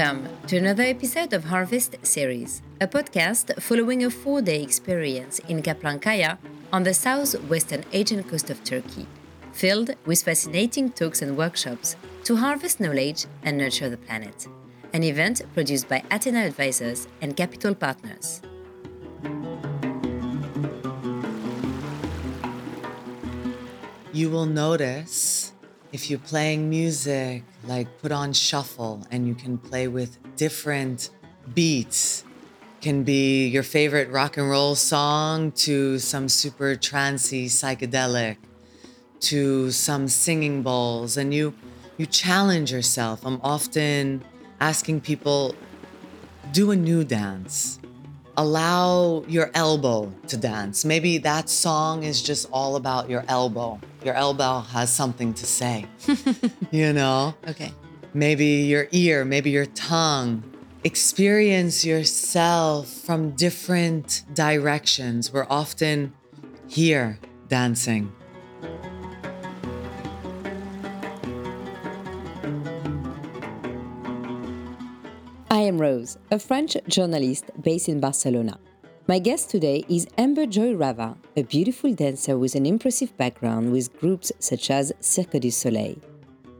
Welcome to another episode of Harvest Series, a podcast following a four day experience in Kaplankaya on the southwestern Aegean coast of Turkey, filled with fascinating talks and workshops to harvest knowledge and nurture the planet. An event produced by Athena Advisors and Capital Partners. You will notice if you're playing music, like put on shuffle and you can play with different beats. Can be your favorite rock and roll song to some super trancy psychedelic to some singing bowls and you you challenge yourself. I'm often asking people do a new dance allow your elbow to dance. Maybe that song is just all about your elbow. Your elbow has something to say, you know? Okay. Maybe your ear, maybe your tongue. Experience yourself from different directions. We're often here dancing. Rose, a French journalist based in Barcelona. My guest today is Amber Joy Rava, a beautiful dancer with an impressive background with groups such as Cirque du Soleil.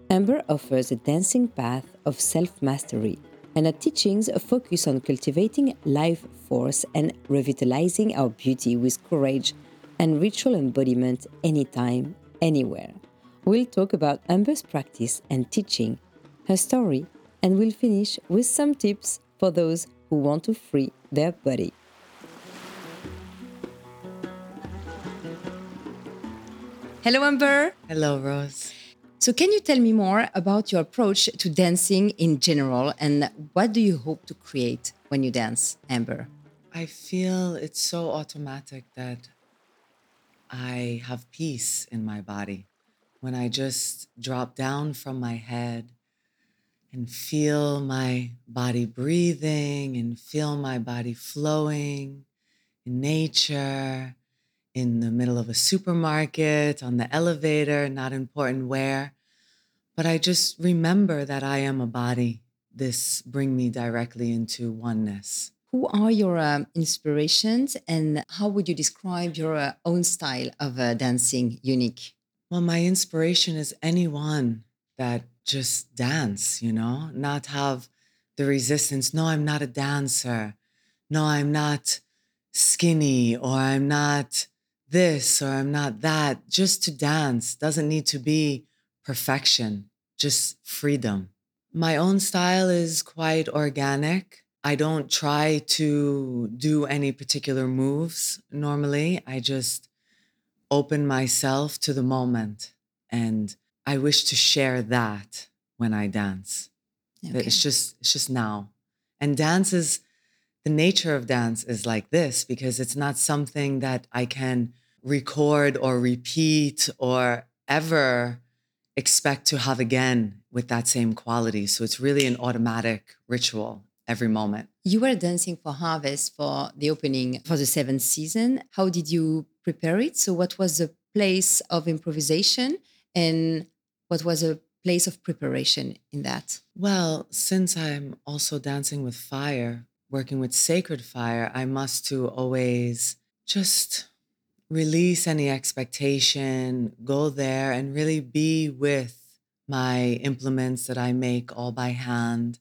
Amber offers a dancing path of self mastery, and her teachings focus on cultivating life force and revitalizing our beauty with courage and ritual embodiment anytime, anywhere. We'll talk about Amber's practice and teaching, her story, and we'll finish with some tips for those who want to free their body. Hello, Amber. Hello, Rose. So, can you tell me more about your approach to dancing in general and what do you hope to create when you dance, Amber? I feel it's so automatic that I have peace in my body when I just drop down from my head and feel my body breathing and feel my body flowing in nature, in the middle of a supermarket, on the elevator, not important where. But I just remember that I am a body. This bring me directly into oneness. Who are your um, inspirations and how would you describe your uh, own style of uh, dancing unique? Well, my inspiration is anyone that just dance, you know, not have the resistance. No, I'm not a dancer. No, I'm not skinny or I'm not this or I'm not that. Just to dance doesn't need to be perfection, just freedom. My own style is quite organic. I don't try to do any particular moves normally. I just open myself to the moment and I wish to share that when I dance. Okay. It's just it's just now. And dance is the nature of dance is like this because it's not something that I can record or repeat or ever expect to have again with that same quality. So it's really an automatic ritual every moment. You were dancing for Harvest for the opening for the seventh season. How did you prepare it? So, what was the place of improvisation and what was a place of preparation in that? Well, since I'm also dancing with fire, working with sacred fire, I must to always just release any expectation, go there and really be with my implements that I make all by hand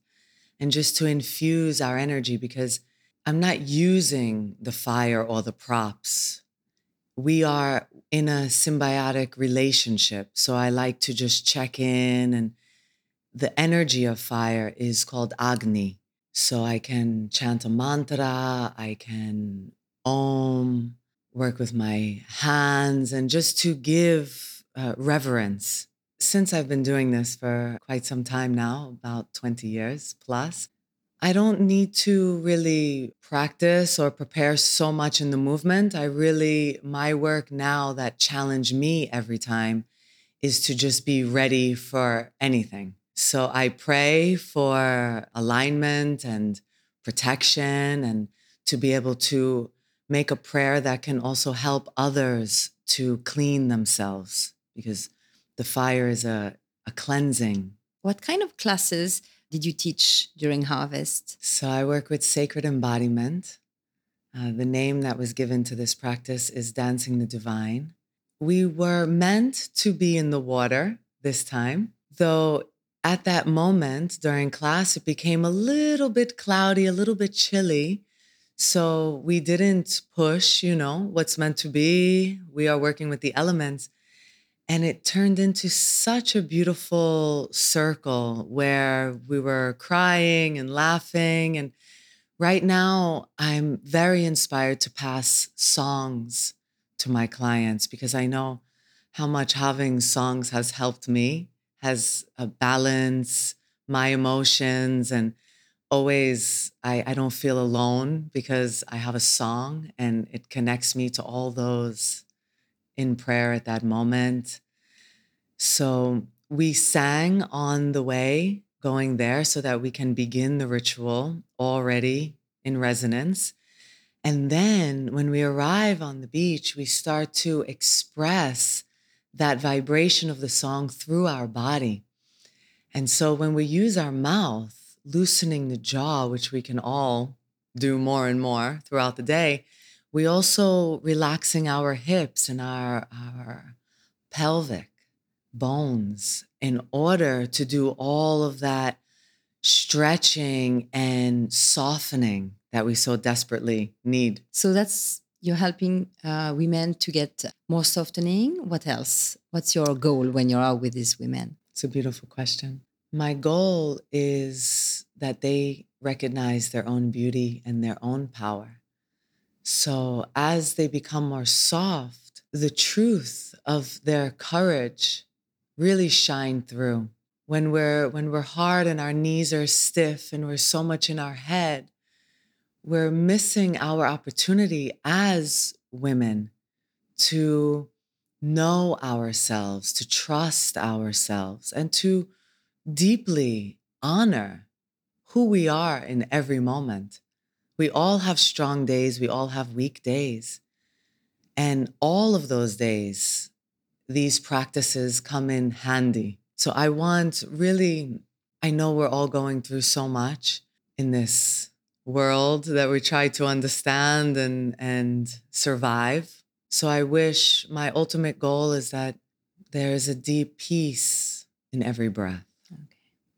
and just to infuse our energy because I'm not using the fire or the props we are in a symbiotic relationship. So I like to just check in, and the energy of fire is called Agni. So I can chant a mantra, I can om, work with my hands, and just to give uh, reverence. Since I've been doing this for quite some time now, about 20 years plus, I don't need to really practice or prepare so much in the movement. I really, my work now that challenge me every time is to just be ready for anything. So I pray for alignment and protection and to be able to make a prayer that can also help others to clean themselves because the fire is a, a cleansing. What kind of classes did you teach during harvest? So I work with sacred embodiment. Uh, the name that was given to this practice is Dancing the Divine. We were meant to be in the water this time, though at that moment during class, it became a little bit cloudy, a little bit chilly. So we didn't push, you know, what's meant to be. We are working with the elements. And it turned into such a beautiful circle where we were crying and laughing. And right now, I'm very inspired to pass songs to my clients because I know how much having songs has helped me, has a balance my emotions and always I, I don't feel alone because I have a song and it connects me to all those in prayer at that moment. So we sang on the way going there so that we can begin the ritual already in resonance. And then when we arrive on the beach, we start to express that vibration of the song through our body. And so when we use our mouth, loosening the jaw, which we can all do more and more throughout the day, we also relaxing our hips and our, our pelvic bones in order to do all of that stretching and softening that we so desperately need. So that's you're helping uh, women to get more softening. What else? What's your goal when you're out with these women? It's a beautiful question. My goal is that they recognize their own beauty and their own power. So as they become more soft, the truth of their courage really shine through. When we're when we're hard and our knees are stiff and we're so much in our head, we're missing our opportunity as women to know ourselves, to trust ourselves, and to deeply honor who we are in every moment. We all have strong days, we all have weak days. And all of those days, these practices come in handy. So I want really, I know we're all going through so much in this world that we try to understand and, and survive. So I wish my ultimate goal is that there is a deep peace in every breath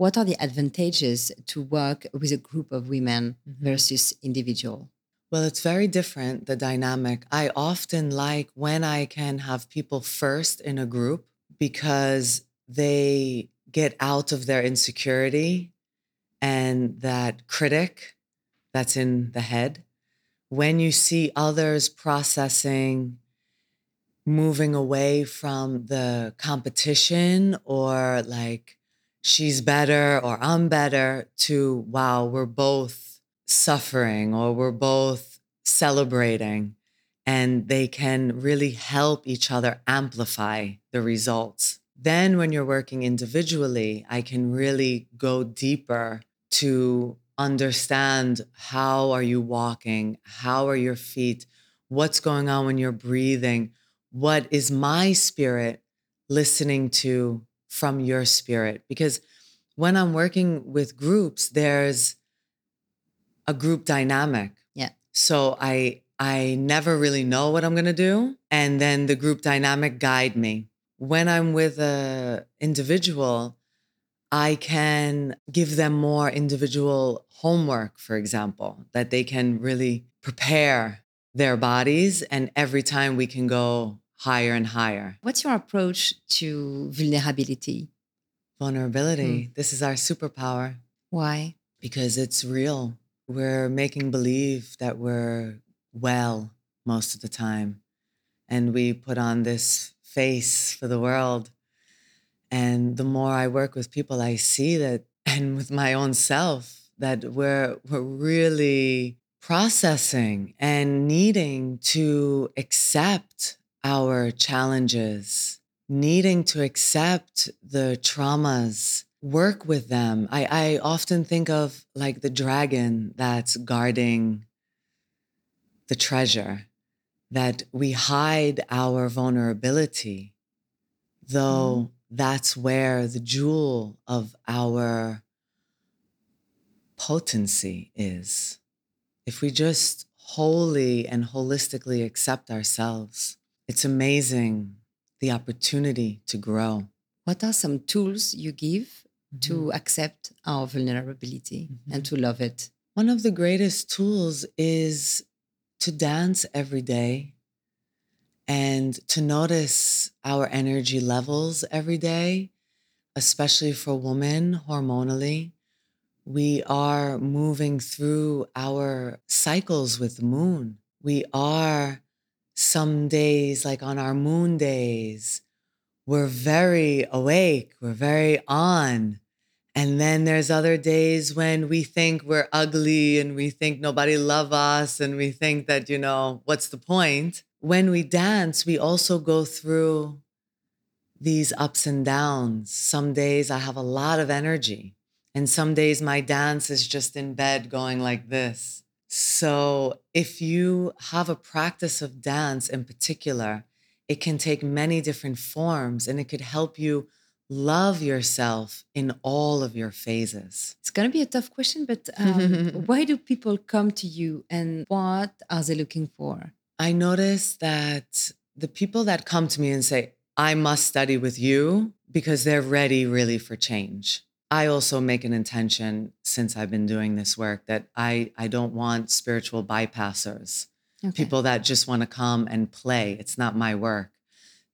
what are the advantages to work with a group of women mm-hmm. versus individual? Well, it's very different, the dynamic. I often like when I can have people first in a group because they get out of their insecurity and that critic that's in the head. When you see others processing, moving away from the competition or like she's better or I'm better to, wow, we're both suffering or we're both celebrating. And they can really help each other amplify the results. Then, when you're working individually, I can really go deeper to understand how are you walking? How are your feet? What's going on when you're breathing? What is my spirit listening to from your spirit because when I'm working with groups, there's a group dynamic. Yeah. So I I never really know what I'm gonna do. And then the group dynamic guide me. When I'm with a individual, I can give them more individual homework, for example, that they can really prepare their bodies. And every time we can go higher and higher. What's your approach to vulnerability? Vulnerability. Hmm. This is our superpower. Why? Because it's real. We're making believe that we're well most of the time. And we put on this face for the world. And the more I work with people, I see that, and with my own self, that we're, we're really processing and needing to accept our challenges, needing to accept the traumas, work with them. I, I often think of like the dragon that's guarding the treasure, that we hide our vulnerability, though mm. that's where the jewel of our potency is. If we just wholly and holistically accept ourselves, it's amazing the opportunity to grow. What are some tools you give Mm-hmm. to accept our vulnerability and to love it? One of the greatest tools is to dance every day and to notice our energy levels every day, especially for women hormonally. We are moving through our cycles with the moon. We are some days, like on our moon days, we're very awake, we're very on. And then there's other days when we think we're ugly and we think nobody love us and we think that, you know, what's the point? When we dance, we also go through these ups and downs. Some days I have a lot of energy and some days my dance is just in bed going like this. So if you have a practice of dance in particular, it can take many different forms and it could help you love yourself in all of your phases. It's going to be a tough question, but um, why do people come to you and what are they looking for? I notice that the people that come to me and say, I must study with you because they're ready really for change. I also make an intention since I've been doing this work that I, I don't want spiritual bypassers, Okay. people that just want to come and play. It's not my work.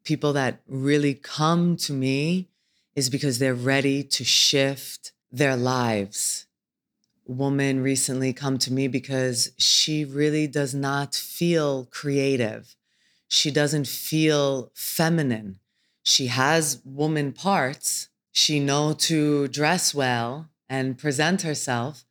People that really come to me is because they're ready to shift their lives. Woman recently come to me because she really does not feel creative. She doesn't feel feminine. She has woman parts. She know to dress well and present herself,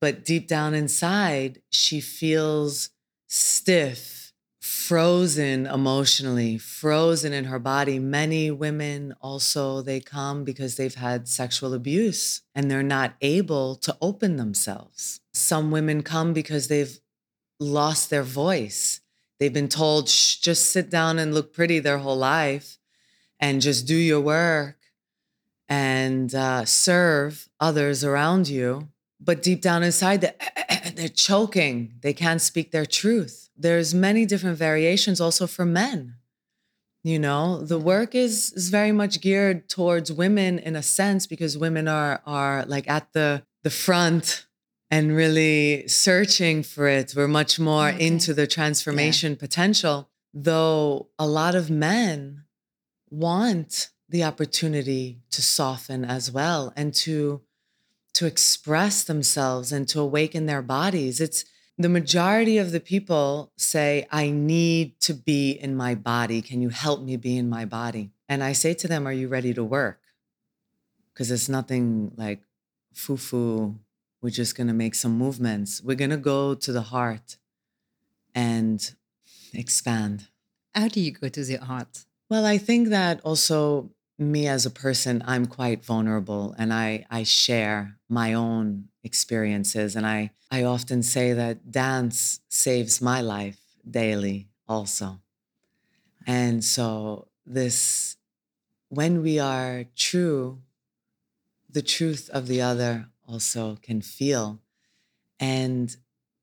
but deep down inside, she feels stiff, frozen emotionally, frozen in her body. Many women also they come because they've had sexual abuse and they're not able to open themselves. Some women come because they've lost their voice. They've been told, just sit down and look pretty their whole life and just do your work and uh, serve others around you. But deep down inside, they're, they're choking. They can't speak their truth. There's many different variations also for men. You know, the work is is very much geared towards women in a sense because women are are like at the the front and really searching for it. We're much more Okay. into the transformation potential, though a lot of men want the opportunity to soften as well and to to express themselves and to awaken their bodies. It's the majority of the people say, I need to be in my body. Can you help me be in my body? And I say to them, Are you ready to work? Because it's nothing like foo foo. We're just going to make some movements. We're going to go to the heart and expand. How do you go to the heart? Well, I think that also me as a person, I'm quite vulnerable and I, I share my own experiences. And I, I often say that dance saves my life daily also. And so, this, when we are true, the truth of the other also can feel. And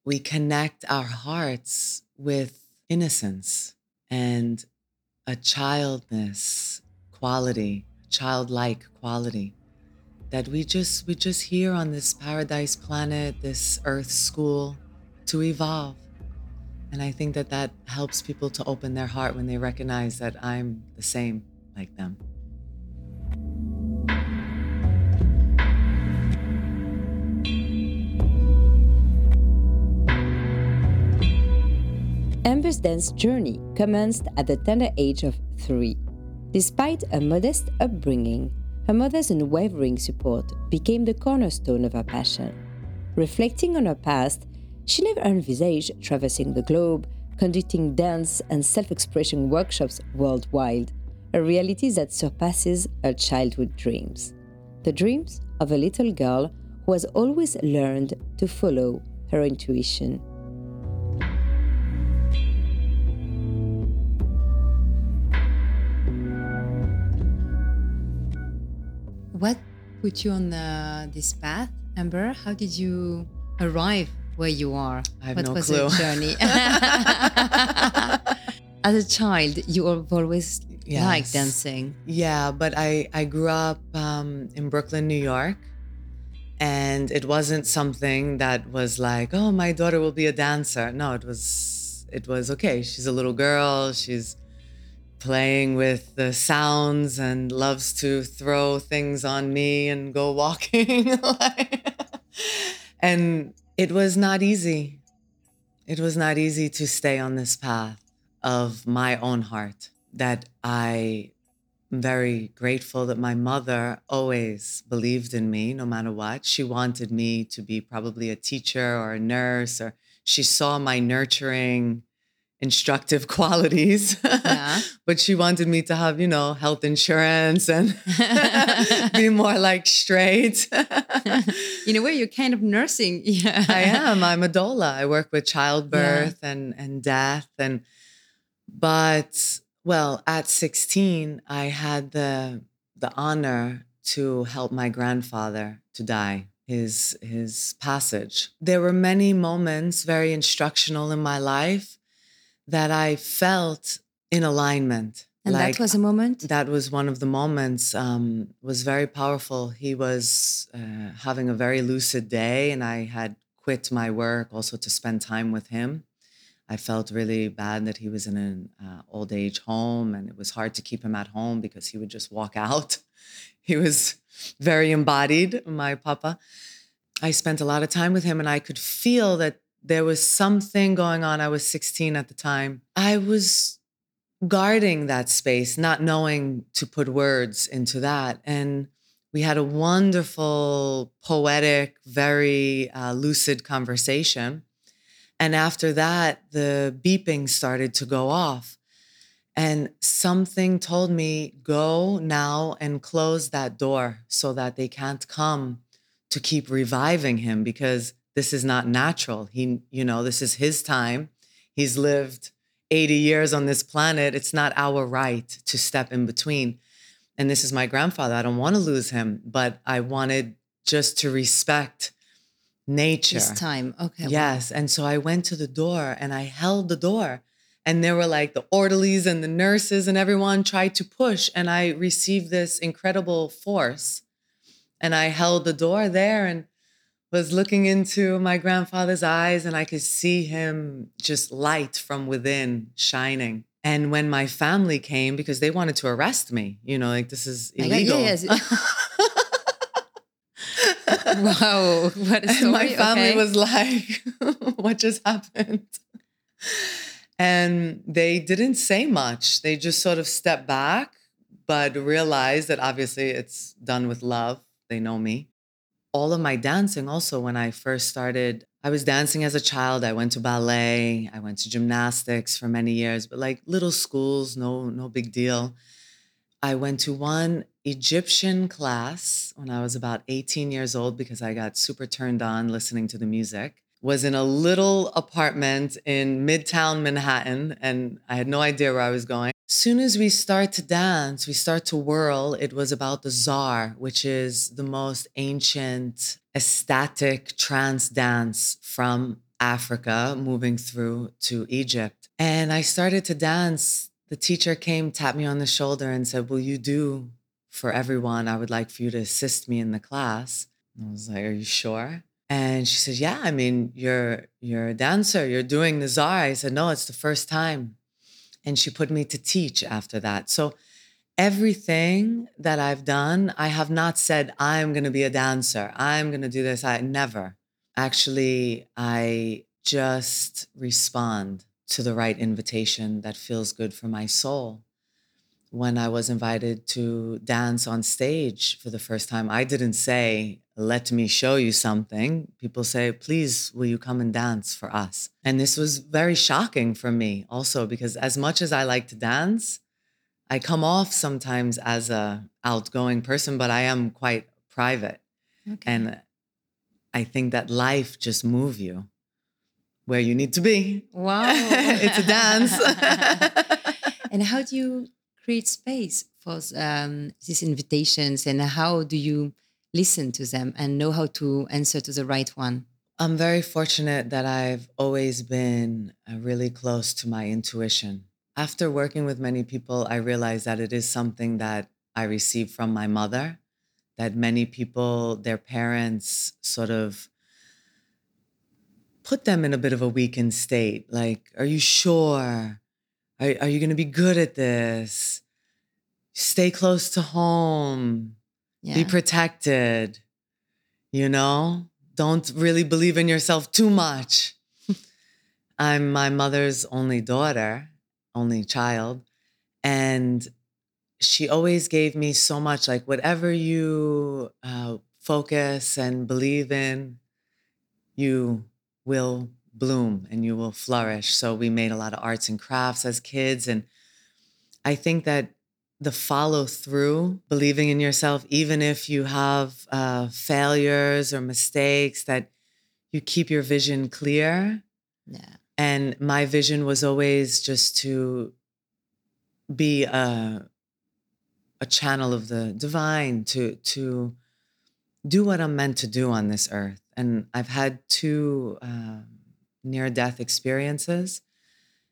we connect our hearts with innocence and a childness quality, childlike quality that we just we just here on this paradise planet, this earth school to evolve. And I think that that helps people to open their heart when they recognize that I'm the same like them. Amber's dance journey commenced at the tender age of three. Despite a modest upbringing, her mother's unwavering support became the cornerstone of her passion. Reflecting on her past, she never envisaged traversing the globe, conducting dance and self expression workshops worldwide, a reality that surpasses her childhood dreams. The dreams of a little girl who has always learned to follow her intuition. What put you on uh, this path, Amber? How did you arrive where you are? I have what no was clue. the journey? As a child, you have always liked dancing. Yeah, but I I grew up um, in Brooklyn, New York, and it wasn't something that was like, oh, my daughter will be a dancer. No, it was it was okay. She's a little girl. She's playing with the sounds and loves to throw things on me and go walking. and it was not easy. It was not easy to stay on this path of my own heart that I am very grateful that my mother always believed in me no matter what. She wanted me to be probably a teacher or a nurse or she saw my nurturing instructive qualities. Yeah. but she wanted me to have, you know, health insurance and be more like straight. In a way, you're kind of nursing. Yeah. I am. I'm a doula. I work with childbirth and and death and but well, at 16, I had the the honor to help my grandfather to die. His his passage. There were many moments very instructional in my life that I felt in alignment. And that was a moment. that was one of the moments um, was very powerful he was uh, having a very lucid day and i had quit my work also to spend time with him i felt really bad that he was in an uh, old age home and it was hard to keep him at home because he would just walk out he was very embodied my papa i spent a lot of time with him and i could feel that there was something going on i was 16 at the time i was guarding that space, not knowing to put words into that. And we had a wonderful, poetic, very uh, lucid conversation. And after that, the beeping started to go off. And something told me, go now and close that door so that they can't come to keep reviving him because this is not natural. He, you know, this is his time. He's lived 80 years on this planet. It's not our right to step in between. And this is my grandfather. I don't want to lose him, but I wanted just to respect nature. This time. Okay. wow. Yes. And so I went to the door and I held the door. And there were like the orderlies and the nurses and everyone tried to push. And I received this incredible force. And I held the door there and was looking into my grandfather's eyes and I could see him just light from within shining. And when my family came, because they wanted to arrest me, you know, like this is God, yeah, illegal. wow. What a story. And my family okay. was like, what just happened? And they didn't say much. They just sort of stepped back, but realized that obviously it's done with love. They know me. All of my dancing, also, when I first started, I was dancing as a child. I went to ballet, I went to gymnastics for many years, but like little schools, no, no big deal. I went to one Egyptian class when I was about 18 years old because I got super turned on listening to the music. Was in a little apartment in Midtown Manhattan and I had no idea where I was going. Soon as we start to dance, we start to whirl. It was about the zar, which is the most ancient ecstatic trance dance from Africa moving through to Egypt. And I started to dance. The teacher came, tapped me on the shoulder, and said, Will you do for everyone? I would like for you to assist me in the class. I was like, Are you sure? And she said, Yeah, I mean, you're you're a dancer, you're doing the zar. I said, No, it's the first time. And she put me to teach after that. So everything that I've done, I have not said, I'm gonna be a dancer, I'm gonna do this. I never. Actually, I just respond to the right invitation that feels good for my soul. When I was invited to dance on stage for the first time, I didn't say, Let me show you something. People say, Please, will you come and dance for us? And this was very shocking for me also, because as much as I like to dance, I come off sometimes as a outgoing person, but I am quite private. Okay. And I think that life just move you where you need to be. wow. it's a dance. and how do you create space for um, these invitations and how do you listen to them and know how to answer to the right one? I'm very fortunate that I've always been uh, really close to my intuition. After working with many people, I realized that it is something that I received from my mother, that many people, their parents sort of put them in a bit of a weakened state. Like, are you sure? Are, are you going to be good at this? Stay close to home. Yeah. Be protected. You know, don't really believe in yourself too much. I'm my mother's only daughter, only child. And she always gave me so much like, whatever you uh, focus and believe in, you will bloom and you will flourish. So we made a lot of arts and crafts as kids. And I think that the follow through, believing in yourself, even if you have uh, failures or mistakes, that you keep your vision clear. Yeah. And my vision was always just to be a, a channel of the divine, to to do what I'm meant to do on this earth. And I've had two uh, near death experiences.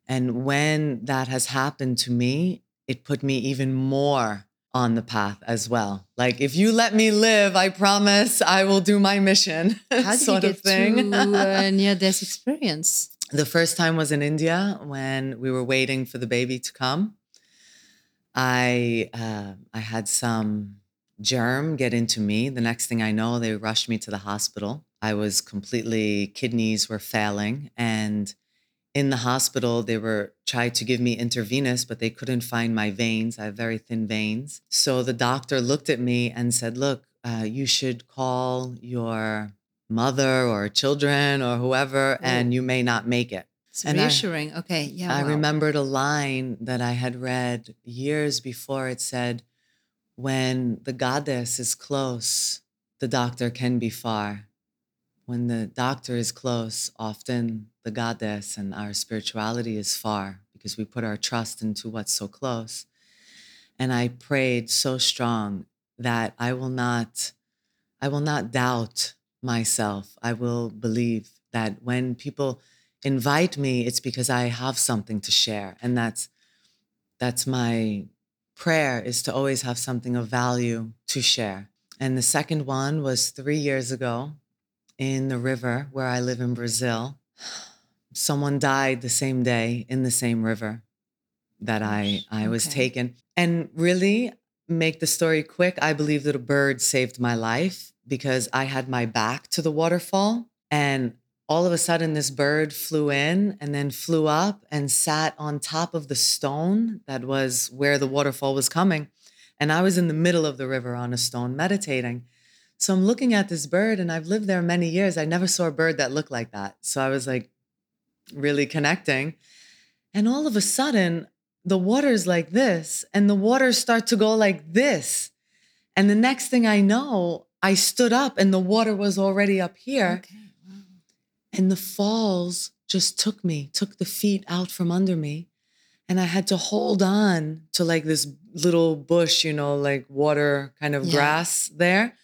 And when that has happened to me, it put me even more on the path as well. Like, if you let me live, I promise I will do my mission. How did sort you of thing. to a near death experience? The first time was in India when we were waiting for the baby to come. I uh, I had some germ get into me. The next thing I know, they rushed me to the hospital. I was completely kidneys were failing, and in the hospital they were tried to give me intravenous, but they couldn't find my veins. I have very thin veins. So the doctor looked at me and said, "Look, uh, you should call your mother or children or whoever, and you may not make it." It's And I- reassuring. okay. Yeah. I wow. remembered a line that I had read years before. It said, When the goddess is close, the doctor can be far. When the doctor is close, often the goddess and our spirituality is far because we put our trust into what's so close. And I prayed so strong that I will not I will not doubt myself. I will believe that when people invite me, it's because I have something to share. And that's that's my prayer is to always have something of value to share. And the second one was three years ago in the river where I live in Brazil. Someone died the same day in the same river that I, I was Okay. taken. And really, make the story quick, I believe that a bird saved my life because I had my back to the waterfall. And all of a sudden, this bird flew in and then flew up and sat on top of the stone that was where the waterfall was coming. And I was in the middle of the river on a stone meditating. So I'm looking at this bird, and I've lived there many years. I never saw a bird that looked like that. So I was like really connecting. And all of a sudden, the water's like this, and the waters start to go like this. And the next thing I know, I stood up and the water was already up here. Okay. Wow. And the falls just took me, took the feet out from under me. And I had to hold on to like this little bush, you know, like water kind of Yeah. grass there.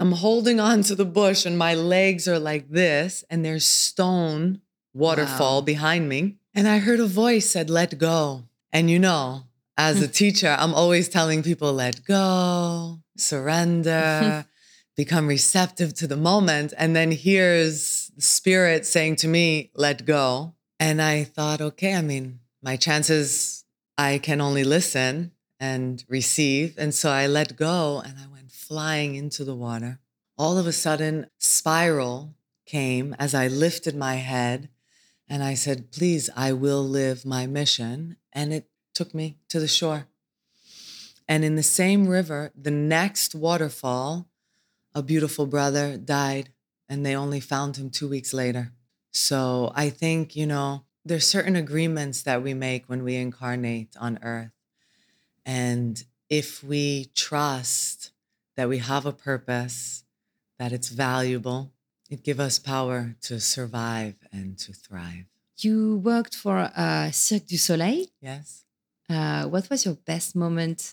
I'm holding on to the bush and my legs are like this, and there's stone waterfall Wow. behind me. And I heard a voice said, let go. And you know, as a teacher, I'm always telling people, let go, surrender, become receptive to the moment. And then here's the spirit saying to me, let go. And I thought, okay, I mean, my chances, I can only listen and receive. And so I let go and I went flying into the water. All of a sudden, spiral came as I lifted my head and I said, please, I will live my mission. And it took me to the shore. And in the same river, the next waterfall, a beautiful brother died, and they only found him two weeks later. So I think, you know, there's certain agreements that we make when we incarnate on earth. And if we trust that we have a purpose, that it's valuable, it gives us power to survive and to thrive. You worked for uh, Cirque du Soleil. Yes? Uh, what was your best moment?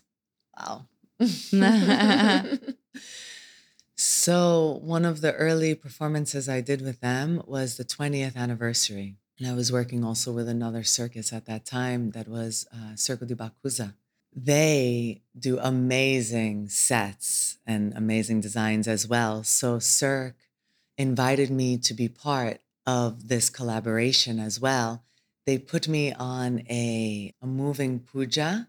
Wow. So, one of the early performances I did with them was the 20th anniversary. And I was working also with another circus at that time that was uh, Circo di Bacusa. They do amazing sets and amazing designs as well. So, Cirque invited me to be part of this collaboration as well. They put me on a, a moving puja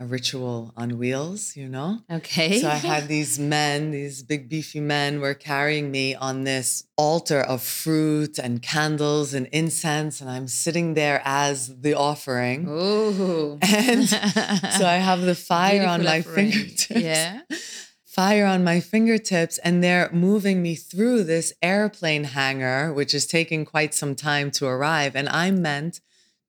a ritual on wheels, you know? Okay. So I had these men, these big beefy men were carrying me on this altar of fruit and candles and incense and I'm sitting there as the offering. Oh. And so I have the fire on my fingertips. Yeah. Fire on my fingertips, and they're moving me through this airplane hangar, which is taking quite some time to arrive. And I'm meant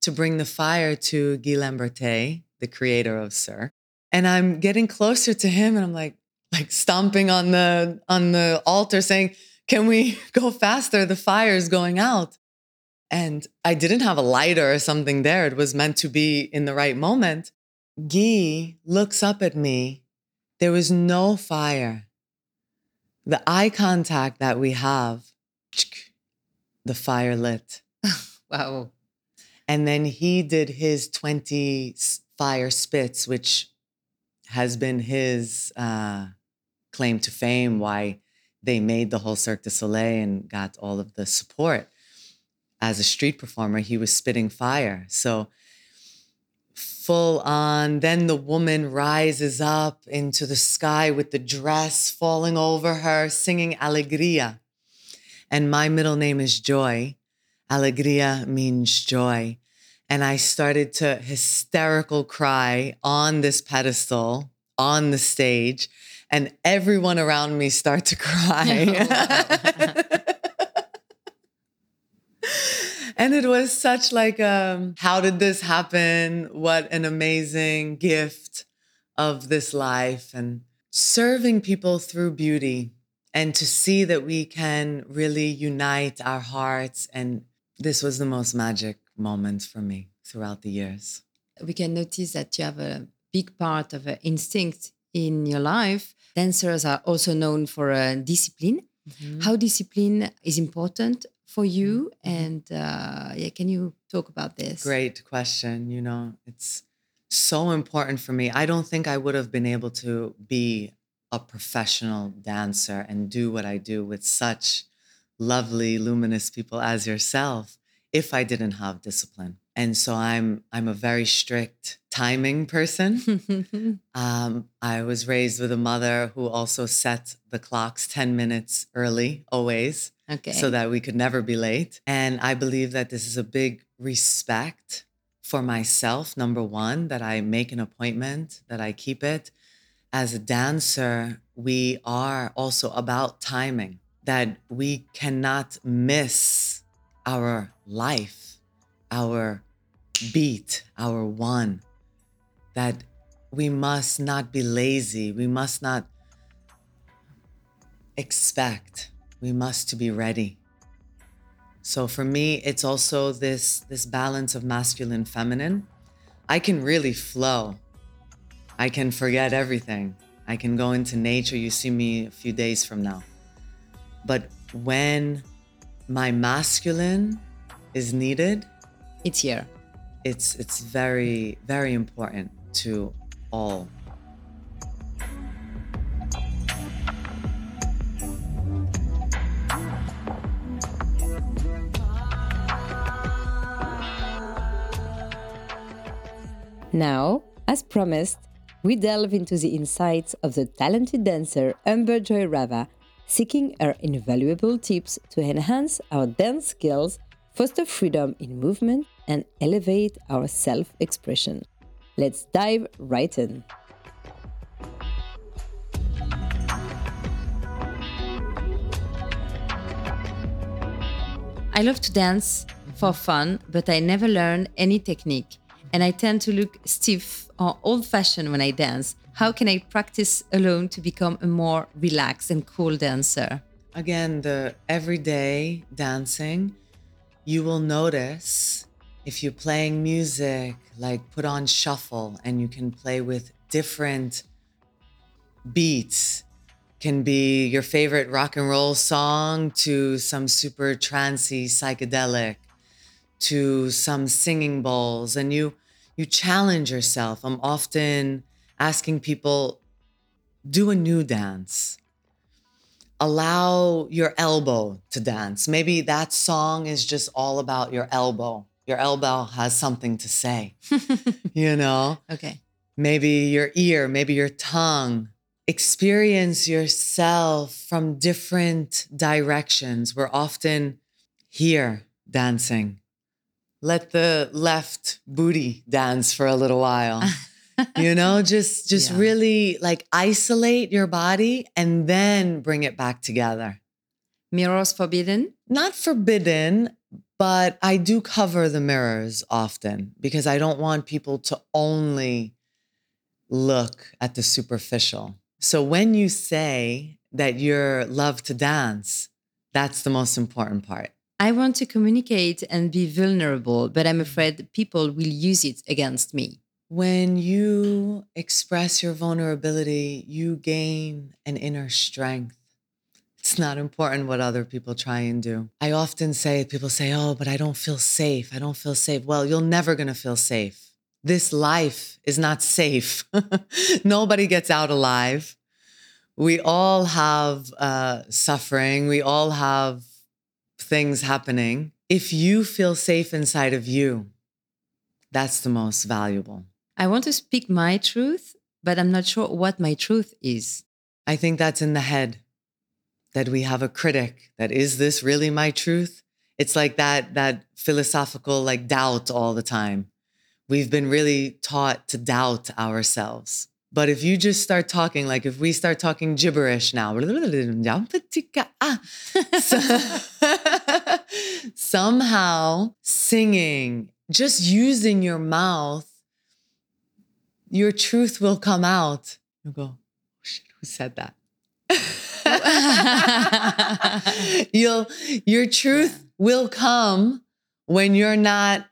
to bring the fire to Guy the creator of Cirque. And I'm getting closer to him and I'm like, like stomping on the on the altar saying, Can we go faster? The fire is going out. And I didn't have a lighter or something there. It was meant to be in the right moment. Guy looks up at me. There was no fire. The eye contact that we have, the fire lit. wow. And then he did his 20 fire spits, which has been his uh, claim to fame, why they made the whole Cirque du Soleil and got all of the support. As a street performer, he was spitting fire. So full on. Then the woman rises up into the sky with the dress falling over her, singing Alegria. And my middle name is Joy. Alegria means joy and I started to hysterical cry on this pedestal on the stage, and everyone around me start to cry. and it was such like um, how did this happen? What an amazing gift of this life and serving people through beauty and to see that we can really unite our hearts and this was the most magic moments for me throughout the years. We can notice that you have a big part of an instinct in your life. Dancers are also known for uh, discipline. Mm-hmm. How discipline is important for you, mm-hmm. and uh, yeah, can you talk about this? Great question. You know, it's so important for me. I don't think I would have been able to be a professional dancer and do what I do with such lovely, luminous people as yourself if I didn't have discipline. And so I'm I'm a very strict timing person. um, I was raised with a mother who also set the clocks 10 minutes early, always. Okay. So that we could never be late. And I believe that this is a big respect for myself, number one, that I make an appointment, that I keep it. As a dancer, we are also about timing, that we cannot miss our life, our beat, our one, that we must not be lazy. We must not expect. We must to be ready. So for me, it's also this this balance of masculine feminine. I can really flow. I can forget everything. I can go into nature. You see me a few days from now. But when my masculine is needed, it's here. It's it's very very important to all. Now, as promised, we delve into the insights of the talented dancer Amber Joy Rava seeking her invaluable tips to enhance our dance skills, foster freedom in movement, and elevate our self expression. Let's dive right in. I love to dance for fun, but I never learn any technique. And I tend to look stiff or old fashioned when I dance. How can I practice alone to become a more relaxed and cool dancer? Again, the everyday dancing, you will notice if you're playing music, like put on shuffle and you can play with different beats can be your favorite rock and roll song to some super trancy psychedelic to some singing bowls and you you challenge yourself. I'm often asking people do a new dance. Allow your elbow to dance. Maybe that song is just all about your elbow. Your elbow has something to say. you know? Okay. Maybe your ear, maybe your tongue experience yourself from different directions. We're often here dancing. Let the left booty dance for a little while. you know, just just Yeah. really like isolate your body and then bring it back together. Mirrors forbidden. Not forbidden, but I do cover the mirrors often because I don't want people to only look at the superficial. So when you say that you're love to dance, that's the most important part. I want to communicate and be vulnerable, but I'm mm. afraid people will use it against me. When you express your vulnerability, you gain an inner strength. It's not important what other people try and do. I often say, people say, oh, but I don't feel safe. I don't feel safe. Well, you're never going to feel safe. This life is not safe. Nobody gets out alive. We all have uh, suffering. We all have things happening. If you feel safe inside of you, that's the most valuable. I want to speak my truth, but I'm not sure what my truth is. I think that's in the head that we have a critic that is this really my truth? It's like that that philosophical like doubt all the time. We've been really taught to doubt ourselves. But if you just start talking, like if we start talking gibberish now, somehow singing, just using your mouth, your truth will come out. You'll go, oh shit, who said that? You'll your truth will come when you're not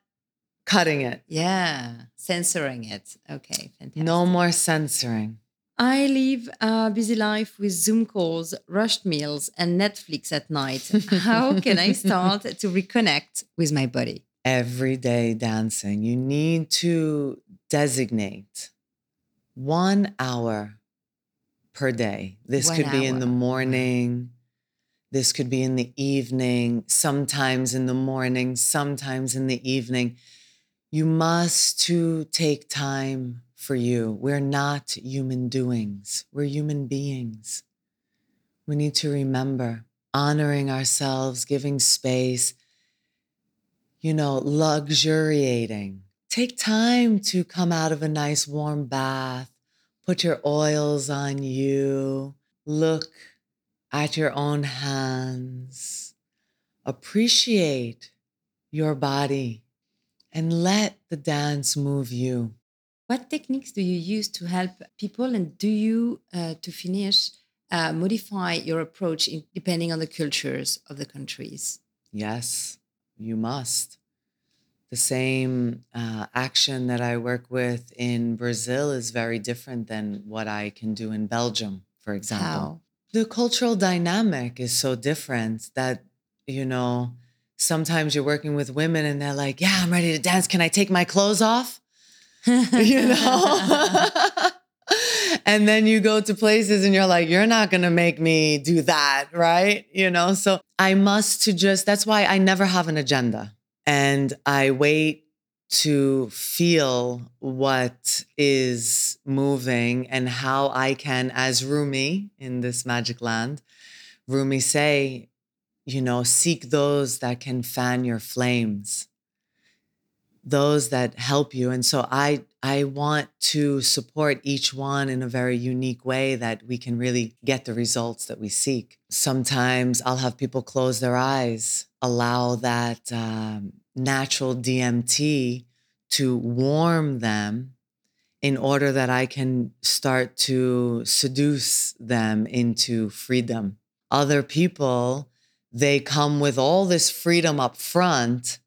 cutting it. Yeah, censoring it. Okay, fantastic. No more censoring. I live a busy life with Zoom calls, rushed meals, and Netflix at night. How can I start to reconnect with my body? Everyday dancing. You need to designate one hour per day. This One could be in the mm-hmm. morning. This could be in the evening, sometimes in the morning, sometimes in the evening. You must to take time for you. We're not human doings. We're human beings. We need to remember honoring ourselves, giving space, you know, luxuriating. Take time to come out of a nice warm bath, put your oils on you, look at your own hands, appreciate your body, and let the dance move you. What techniques do you use to help people, and do you, uh, to finish, uh, modify your approach in, depending on the cultures of the countries? Yes, you must. The same uh, action that I work with in Brazil is very different than what I can do in Belgium, for example. How? The cultural dynamic is so different that, you know, sometimes you're working with women and they're like, yeah, I'm ready to dance. Can I take my clothes off? you know? and then you go to places and you're like, you're not going to make me do that, right? You know, so I must to just, that's why I never have an agenda. And I wait to feel what is moving and how I can, as Rumi in this magic land, Rumi say, you know, seek those that can fan your flames those that help you and so i i want to support each one in a very unique way that we can really get the results that we seek. Sometimes i'll have people close their eyes allow that um, natural dmt to warm them in order that i can start to seduce them into freedom. Other people they come with all this freedom up front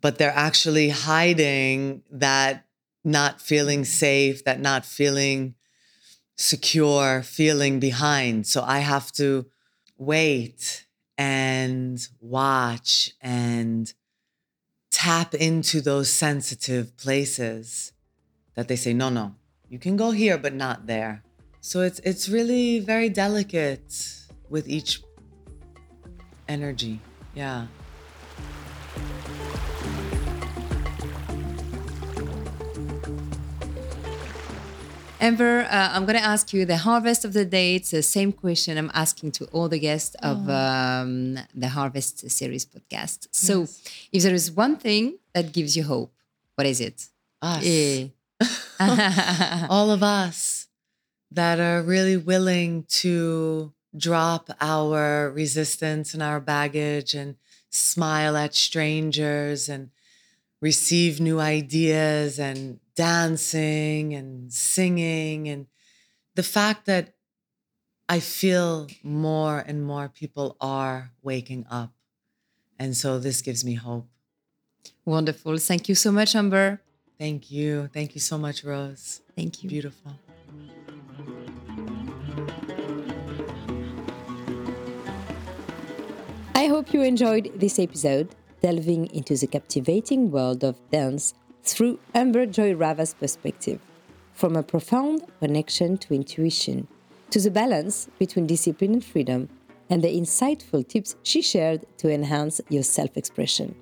but they're actually hiding that not feeling safe, that not feeling secure feeling behind. So I have to wait and watch and tap into those sensitive places that they say, no, no, you can go here, but not there. So it's it's really very delicate with each energy. Yeah. Amber, uh, I'm going to ask you the harvest of the day. It's the same question I'm asking to all the guests of um, the Harvest Series podcast. So, Yes. if there is one thing that gives you hope, what is it? Us. Eh. All of us that are really willing to drop our resistance and our baggage and smile at strangers and receive new ideas and dancing and singing and the fact that I feel more and more people are waking up. And so this gives me hope. Wonderful. Thank you so much, Amber. Thank you. Thank you so much, Rose. Thank you. Beautiful. I hope you enjoyed this episode, delving into the captivating world of dance through Amber Joy Rava's perspective. From a profound connection to intuition, to the balance between discipline and freedom, and the insightful tips she shared to enhance your self expression.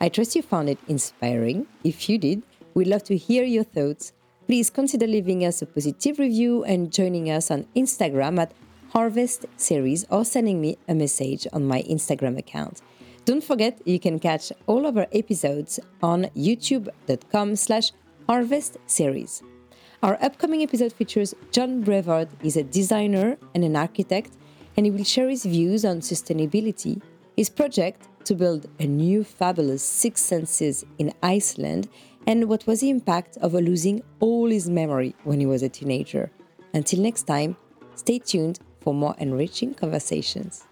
I trust you found it inspiring. If you did, we'd love to hear your thoughts. Please consider leaving us a positive review and joining us on Instagram at Harvest Series or sending me a message on my Instagram account. Don't forget you can catch all of our episodes on youtube.com slash harvest series. Our upcoming episode features John Brevard. He's a designer and an architect, and he will share his views on sustainability, his project to build a new fabulous Six Senses in Iceland, and what was the impact of losing all his memory when he was a teenager. Until next time, stay tuned for more enriching conversations.